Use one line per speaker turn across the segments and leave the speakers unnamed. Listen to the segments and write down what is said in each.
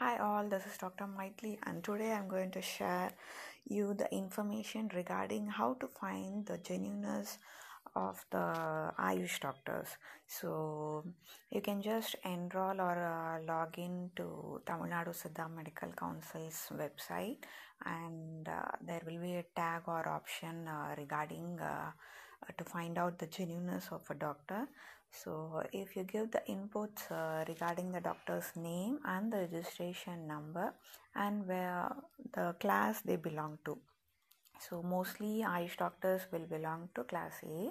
Hi all, this is Dr. Maitli and today I'm going to share you the information regarding how to find the genuineness of the Ayush doctors. So you can just enroll or uh, log in to Tamil Nadu Siddha Medical Council's website and uh, there will be a tag or option uh, regarding uh, to find out the genuineness of a doctor. So if you give the inputs uh, regarding the doctor's name and the registration number and where the class they belong to so mostly Ayush doctors will belong to class A.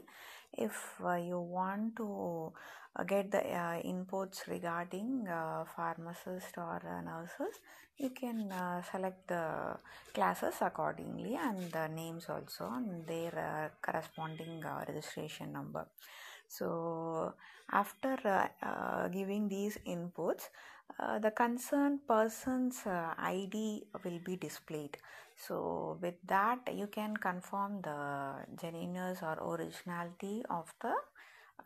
If uh, you want to uh, get the uh, inputs regarding uh, pharmacist or uh, nurses, you can uh, select the classes accordingly and the names also and their corresponding registration number. So after giving these inputs, uh, the concerned person's uh, ID will be displayed. So, with that, you can confirm the genuineness or originality of the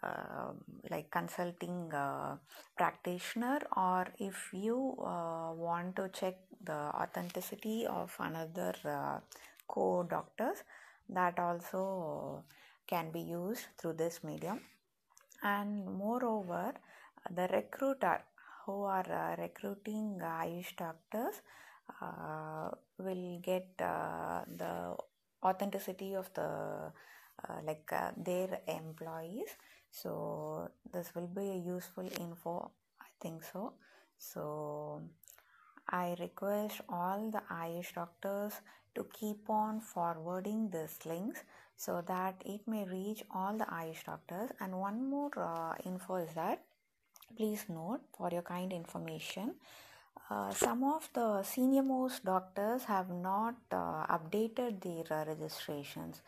uh, like consulting uh, practitioner, or if you uh, want to check the authenticity of another uh, co doctors, that also can be used through this medium. And moreover, the recruiter who are uh, recruiting Ayush doctors uh, will get uh, the authenticity of the like their employees so this will be a useful info i think so so i request all the ayush doctors to keep on forwarding these links so that it may reach all the ayush doctors and one more uh, info is that Please note for your kind information. Uh, some of the senior most doctors have not uh, updated their registrations.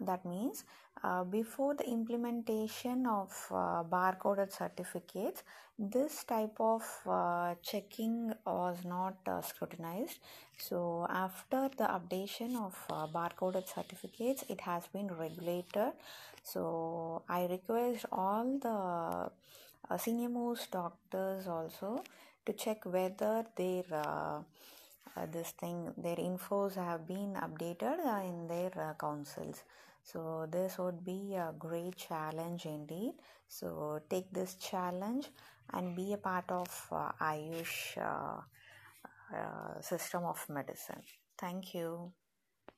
That means uh, before the implementation of uh, barcoded certificates, this type of uh, checking was not scrutinized. So, after the updation of barcoded certificates, it has been regulated. So, I request all the uh, senior most doctors also to check whether their uh, uh, this thing their infos have been updated uh, in their uh, councils. So this would be a great challenge indeed. So take this challenge and be a part of uh, ayush uh, system of medicine. Thank you